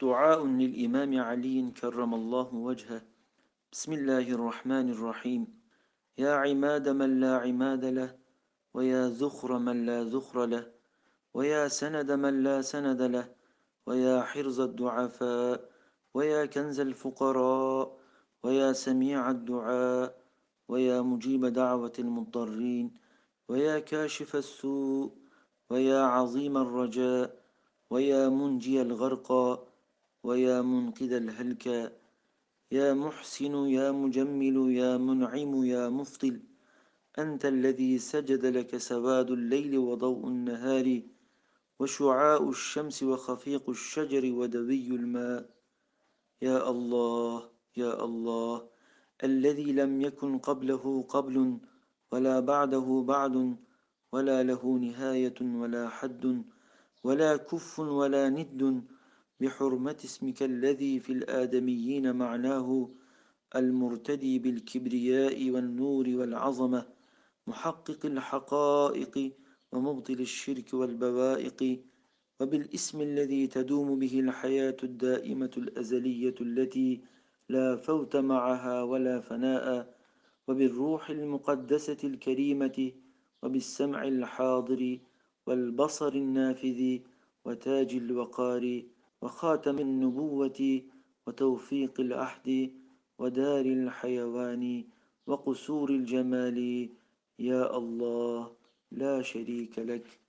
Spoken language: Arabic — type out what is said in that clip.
دعاء للإمام علي كرم الله وجهه. بسم الله الرحمن الرحيم. يا عماد من لا عماد له ويا ذخر من لا ذخر له ويا سند من لا سند له ويا حرز الضعفاء ويا كنز الفقراء ويا سميع الدعاء ويا مجيب دعوة المضطرين ويا كاشف السوء ويا عظيم الرجاء ويا منجي الغرقى ويا منقذ الهلكى يا محسن يا مجمل يا منعم يا مفضل أنت الذي سجد لك سواد الليل وضوء النهار وشعاع الشمس وخفيق الشجر ودوي الماء. يا الله يا الله الذي لم يكن قبله قبل ولا بعده بعد ولا له نهاية ولا حد ولا كف ولا ند بحرمة اسمك الذي في الآدميين معناه المرتدي بالكبرياء والنور والعظمة محقق الحقائق ومبطل الشرك والبوائق وبالاسم الذي تدوم به الحياة الدائمة الأزلية التي لا فوت معها ولا فناء وبالروح المقدسة الكريمة وبالسمع الحاضر والبصر النافذ وتاج الوقار. وخاتم النبوة وتوفيق العهد ودار الحيوان وقصور الجمال. يا الله لا شريك لك.